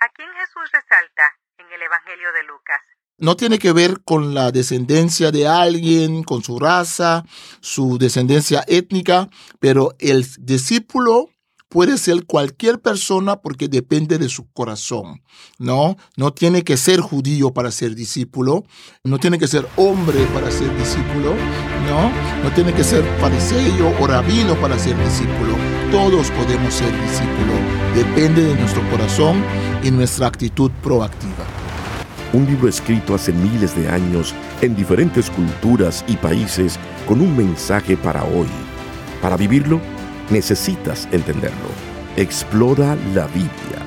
¿A quién Jesús resalta en el Evangelio de Lucas? No tiene que ver con la descendencia de alguien, con su raza, su descendencia étnica, pero el discípulo puede ser cualquier persona porque depende de su corazón, ¿no? No tiene que ser judío para ser discípulo, no tiene que ser hombre para ser discípulo, ¿no? No tiene que ser fariseo o rabino para ser discípulo. Todos podemos ser discípulos. Depende de nuestro corazón y nuestra actitud proactiva. Un libro escrito hace miles de años en diferentes culturas y países con un mensaje para hoy. Para vivirlo, necesitas entenderlo. Explora la Biblia,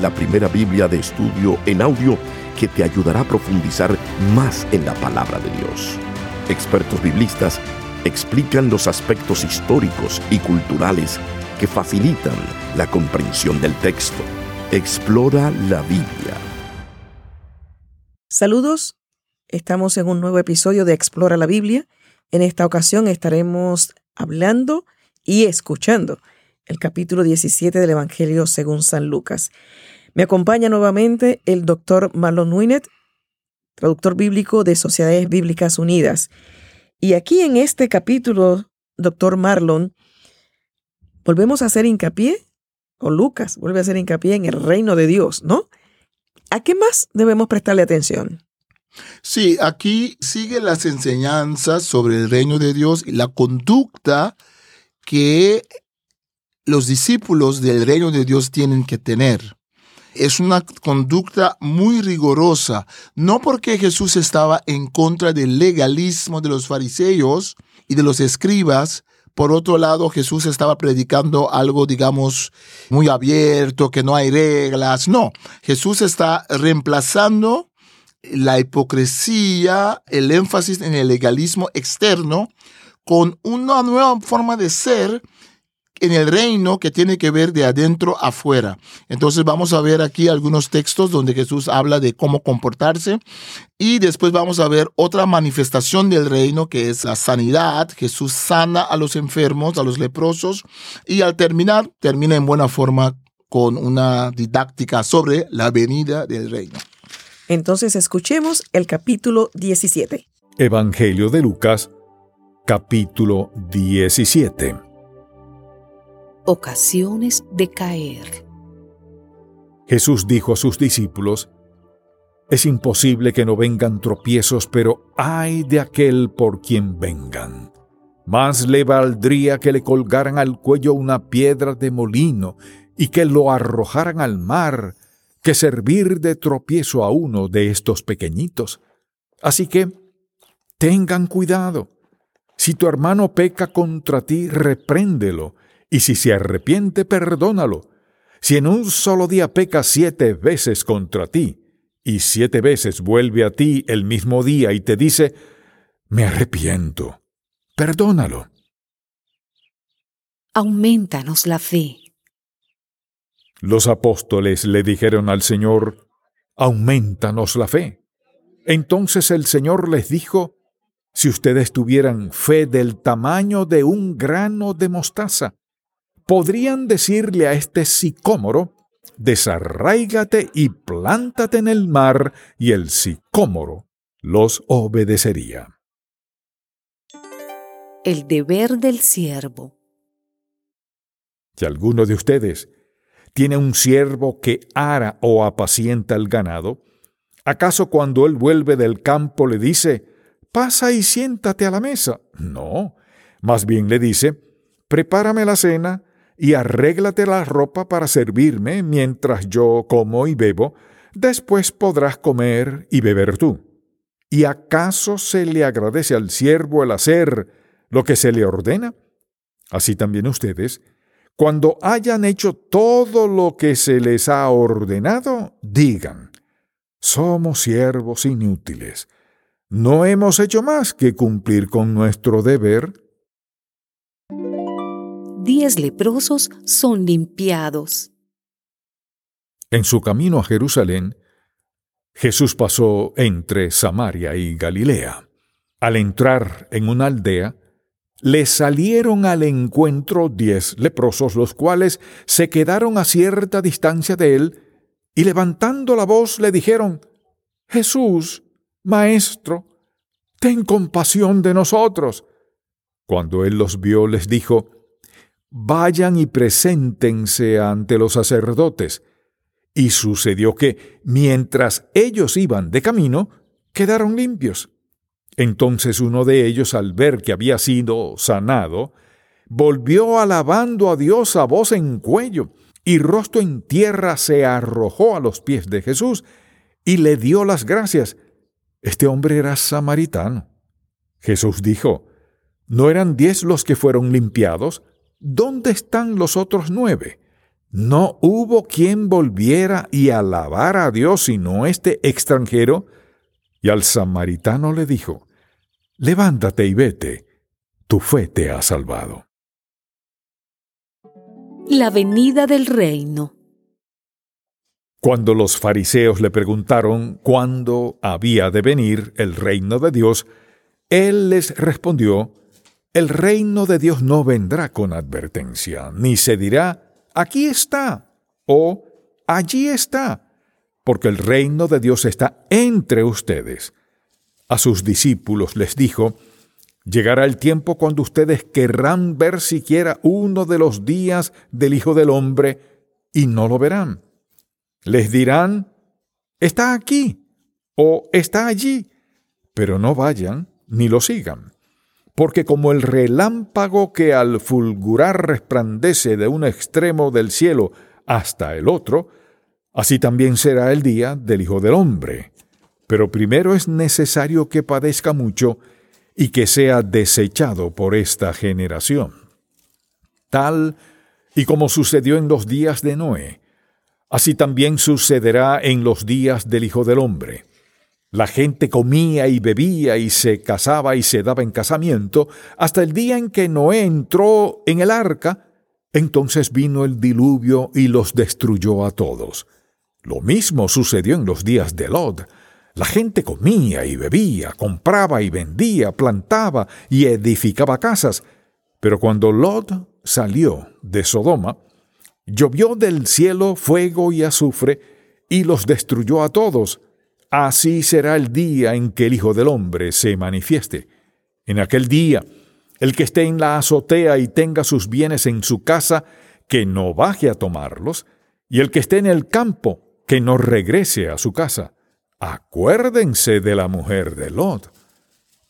la primera Biblia de estudio en audio que te ayudará a profundizar más en la palabra de Dios. Expertos biblistas explican los aspectos históricos y culturales que facilitan la comprensión del texto. Explora la Biblia. Saludos, estamos en un nuevo episodio de Explora la Biblia. En esta ocasión estaremos hablando y escuchando el capítulo 17 del Evangelio según San Lucas. Me acompaña nuevamente el doctor Marlon Winet, traductor bíblico de Sociedades Bíblicas Unidas. Y aquí en este capítulo, doctor Marlon, volvemos a hacer hincapié, o Lucas vuelve a hacer hincapié en el reino de Dios, ¿no? ¿A qué más debemos prestarle atención? Sí, aquí sigue las enseñanzas sobre el reino de Dios y la conducta que los discípulos del reino de Dios tienen que tener. Es una conducta muy rigurosa, no porque Jesús estaba en contra del legalismo de los fariseos y de los escribas, por otro lado, Jesús estaba predicando algo, digamos, muy abierto, que no hay reglas. No, Jesús está reemplazando la hipocresía, el énfasis en el legalismo externo con una nueva forma de ser en el reino que tiene que ver de adentro afuera. Entonces vamos a ver aquí algunos textos donde Jesús habla de cómo comportarse y después vamos a ver otra manifestación del reino que es la sanidad. Jesús sana a los enfermos, a los leprosos y al terminar termina en buena forma con una didáctica sobre la venida del reino. Entonces escuchemos el capítulo 17. Evangelio de Lucas Capítulo 17 Ocasiones de caer. Jesús dijo a sus discípulos, Es imposible que no vengan tropiezos, pero ay de aquel por quien vengan. Más le valdría que le colgaran al cuello una piedra de molino y que lo arrojaran al mar, que servir de tropiezo a uno de estos pequeñitos. Así que, tengan cuidado si tu hermano peca contra ti, repréndelo, y si se arrepiente, perdónalo. Si en un solo día peca siete veces contra ti, y siete veces vuelve a ti el mismo día y te dice, me arrepiento, perdónalo. Aumentanos la fe. Los apóstoles le dijeron al Señor, aumentanos la fe. Entonces el Señor les dijo, si ustedes tuvieran fe del tamaño de un grano de mostaza, podrían decirle a este sicómoro, desarráigate y plántate en el mar, y el sicómoro los obedecería. El deber del siervo. Si alguno de ustedes tiene un siervo que ara o apacienta el ganado, ¿acaso cuando él vuelve del campo le dice, pasa y siéntate a la mesa. No, más bien le dice, prepárame la cena y arréglate la ropa para servirme mientras yo como y bebo, después podrás comer y beber tú. ¿Y acaso se le agradece al siervo el hacer lo que se le ordena? Así también ustedes, cuando hayan hecho todo lo que se les ha ordenado, digan, somos siervos inútiles no hemos hecho más que cumplir con nuestro deber. Diez leprosos son limpiados. En su camino a Jerusalén, Jesús pasó entre Samaria y Galilea. Al entrar en una aldea, le salieron al encuentro diez leprosos, los cuales se quedaron a cierta distancia de él y levantando la voz le dijeron, Jesús, Maestro, ten compasión de nosotros. Cuando él los vio, les dijo, Vayan y preséntense ante los sacerdotes. Y sucedió que, mientras ellos iban de camino, quedaron limpios. Entonces uno de ellos, al ver que había sido sanado, volvió alabando a Dios a voz en cuello, y rostro en tierra se arrojó a los pies de Jesús y le dio las gracias. Este hombre era samaritano. Jesús dijo, ¿no eran diez los que fueron limpiados? ¿Dónde están los otros nueve? No hubo quien volviera y alabara a Dios sino este extranjero. Y al samaritano le dijo, Levántate y vete, tu fe te ha salvado. La venida del reino. Cuando los fariseos le preguntaron cuándo había de venir el reino de Dios, él les respondió, El reino de Dios no vendrá con advertencia, ni se dirá, aquí está o allí está, porque el reino de Dios está entre ustedes. A sus discípulos les dijo, Llegará el tiempo cuando ustedes querrán ver siquiera uno de los días del Hijo del Hombre y no lo verán. Les dirán, está aquí o está allí, pero no vayan ni lo sigan. Porque como el relámpago que al fulgurar resplandece de un extremo del cielo hasta el otro, así también será el día del Hijo del Hombre. Pero primero es necesario que padezca mucho y que sea desechado por esta generación. Tal y como sucedió en los días de Noé, así también sucederá en los días del Hijo del Hombre. La gente comía y bebía y se casaba y se daba en casamiento hasta el día en que Noé entró en el arca, entonces vino el diluvio y los destruyó a todos. Lo mismo sucedió en los días de Lot, la gente comía y bebía, compraba y vendía, plantaba y edificaba casas. Pero cuando Lot salió de Sodoma, llovió del cielo fuego y azufre y los destruyó a todos. Así será el día en que el Hijo del Hombre se manifieste. En aquel día, el que esté en la azotea y tenga sus bienes en su casa, que no baje a tomarlos, y el que esté en el campo, que no regrese a su casa. Acuérdense de la mujer de Lot.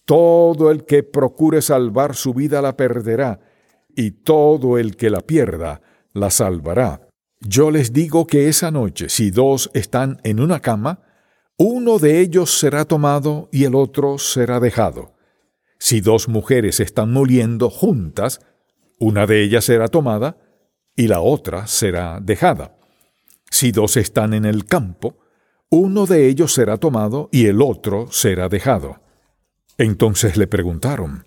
Todo el que procure salvar su vida la perderá, y todo el que la pierda la salvará. Yo les digo que esa noche, si dos están en una cama, uno de ellos será tomado y el otro será dejado. Si dos mujeres están moliendo juntas, una de ellas será tomada y la otra será dejada. Si dos están en el campo, uno de ellos será tomado y el otro será dejado. Entonces le preguntaron,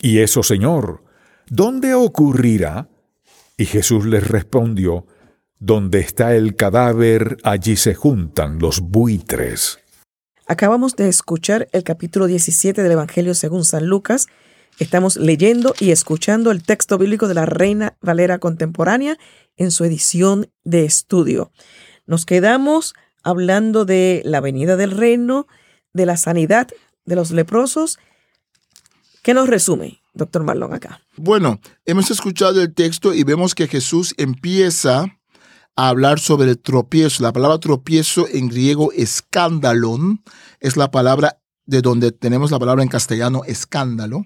¿Y eso, Señor? ¿Dónde ocurrirá? Y Jesús les respondió, Donde está el cadáver, allí se juntan los buitres. Acabamos de escuchar el capítulo 17 del Evangelio según San Lucas. Estamos leyendo y escuchando el texto bíblico de la Reina Valera Contemporánea en su edición de estudio. Nos quedamos hablando de la venida del reino, de la sanidad de los leprosos. ¿Qué nos resume, doctor Marlon, acá? Bueno, hemos escuchado el texto y vemos que Jesús empieza a hablar sobre el tropiezo. La palabra tropiezo en griego escándalon es la palabra de donde tenemos la palabra en castellano escándalo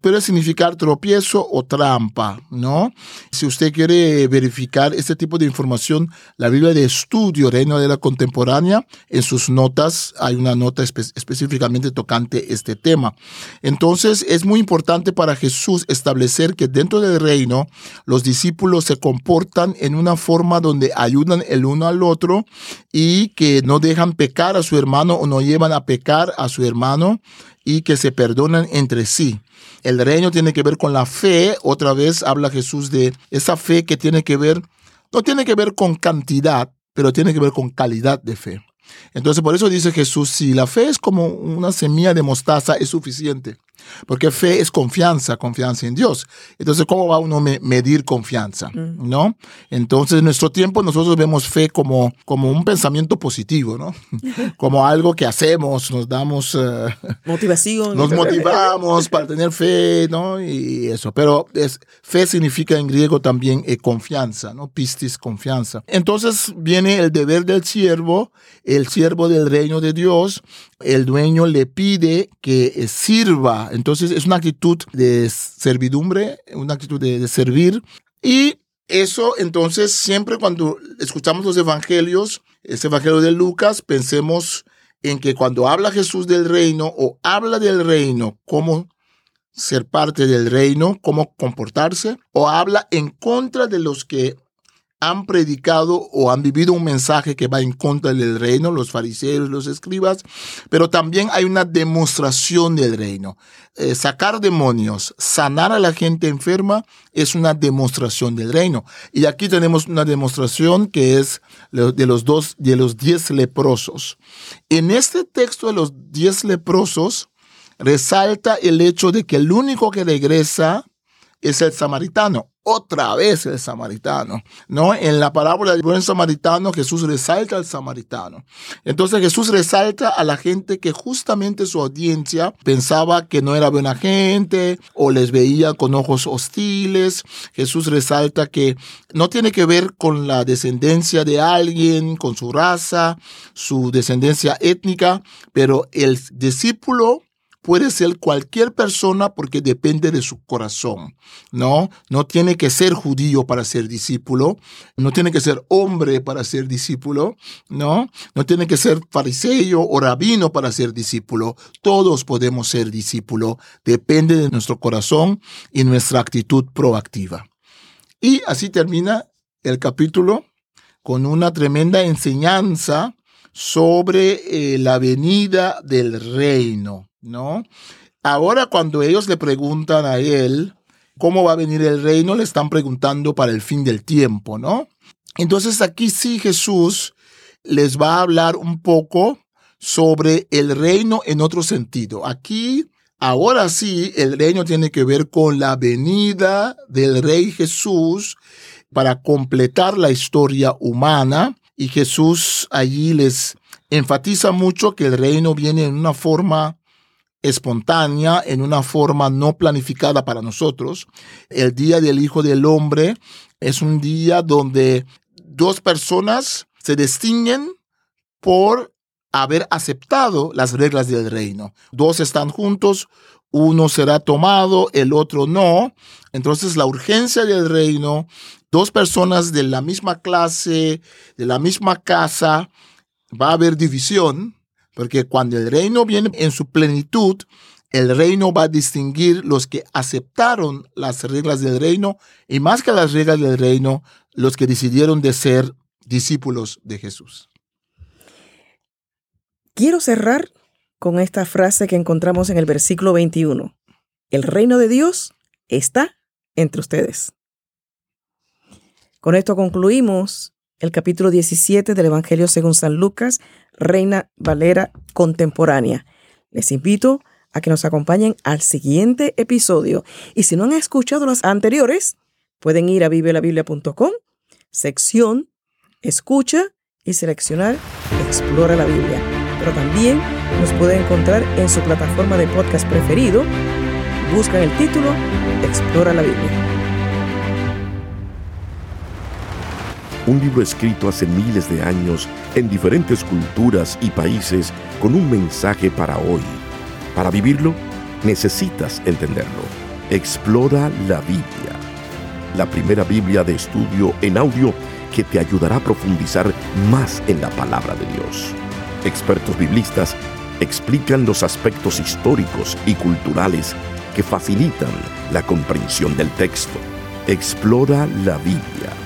puede significar tropiezo o trampa, ¿no? Si usted quiere verificar este tipo de información, la Biblia de Estudio Reino de la Contemporánea, en sus notas hay una nota específicamente tocante este tema. Entonces, es muy importante para Jesús establecer que dentro del reino los discípulos se comportan en una forma donde ayudan el uno al otro y que no dejan pecar a su hermano o no llevan a pecar a su hermano y que se perdonan entre sí. El reino tiene que ver con la fe. Otra vez habla Jesús de esa fe que tiene que ver, no tiene que ver con cantidad, pero tiene que ver con calidad de fe. Entonces por eso dice Jesús, si la fe es como una semilla de mostaza, es suficiente. Porque fe es confianza, confianza en Dios. Entonces, ¿cómo va uno a medir confianza? ¿No? Entonces, en nuestro tiempo nosotros vemos fe como, como un pensamiento positivo, ¿no? Como algo que hacemos, nos damos... eh, Motivación. nos motivamos para tener fe, ¿no? Y eso. Pero es, fe significa en griego también eh, confianza, ¿no? Pistis, confianza. Entonces viene el deber del siervo, el siervo del reino de Dios. El dueño le pide que eh, sirva. Entonces es una actitud de servidumbre, una actitud de, de servir. Y eso, entonces, siempre cuando escuchamos los evangelios, ese evangelio de Lucas, pensemos en que cuando habla Jesús del reino o habla del reino, cómo ser parte del reino, cómo comportarse, o habla en contra de los que han predicado o han vivido un mensaje que va en contra del reino, los fariseos, los escribas, pero también hay una demostración del reino. Eh, sacar demonios, sanar a la gente enferma es una demostración del reino. Y aquí tenemos una demostración que es de los dos, de los diez leprosos. En este texto de los diez leprosos resalta el hecho de que el único que regresa es el samaritano. Otra vez el samaritano, ¿no? En la parábola del buen samaritano, Jesús resalta al samaritano. Entonces Jesús resalta a la gente que justamente su audiencia pensaba que no era buena gente o les veía con ojos hostiles. Jesús resalta que no tiene que ver con la descendencia de alguien, con su raza, su descendencia étnica, pero el discípulo puede ser cualquier persona porque depende de su corazón, ¿no? No tiene que ser judío para ser discípulo, no tiene que ser hombre para ser discípulo, ¿no? No tiene que ser fariseo o rabino para ser discípulo. Todos podemos ser discípulo, depende de nuestro corazón y nuestra actitud proactiva. Y así termina el capítulo con una tremenda enseñanza sobre eh, la venida del reino, ¿no? Ahora cuando ellos le preguntan a él cómo va a venir el reino, le están preguntando para el fin del tiempo, ¿no? Entonces aquí sí Jesús les va a hablar un poco sobre el reino en otro sentido. Aquí, ahora sí, el reino tiene que ver con la venida del rey Jesús para completar la historia humana y Jesús allí les enfatiza mucho que el reino viene en una forma espontánea, en una forma no planificada para nosotros. El día del Hijo del Hombre es un día donde dos personas se distinguen por haber aceptado las reglas del reino. Dos están juntos, uno será tomado, el otro no. Entonces la urgencia del reino, dos personas de la misma clase, de la misma casa, va a haber división, porque cuando el reino viene en su plenitud, el reino va a distinguir los que aceptaron las reglas del reino y más que las reglas del reino, los que decidieron de ser discípulos de Jesús. Quiero cerrar con esta frase que encontramos en el versículo 21. El reino de Dios está entre ustedes. Con esto concluimos el capítulo 17 del Evangelio según San Lucas, Reina Valera contemporánea. Les invito a que nos acompañen al siguiente episodio. Y si no han escuchado los anteriores, pueden ir a vivelabiblia.com, sección Escucha y seleccionar Explora la Biblia. Pero también nos pueden encontrar en su plataforma de podcast preferido. Buscan el título Explora la Biblia. Un libro escrito hace miles de años en diferentes culturas y países con un mensaje para hoy. Para vivirlo, necesitas entenderlo. Explora la Biblia, la primera Biblia de estudio en audio que te ayudará a profundizar más en la palabra de Dios. Expertos biblistas explican los aspectos históricos y culturales que facilitan la comprensión del texto. Explora la Biblia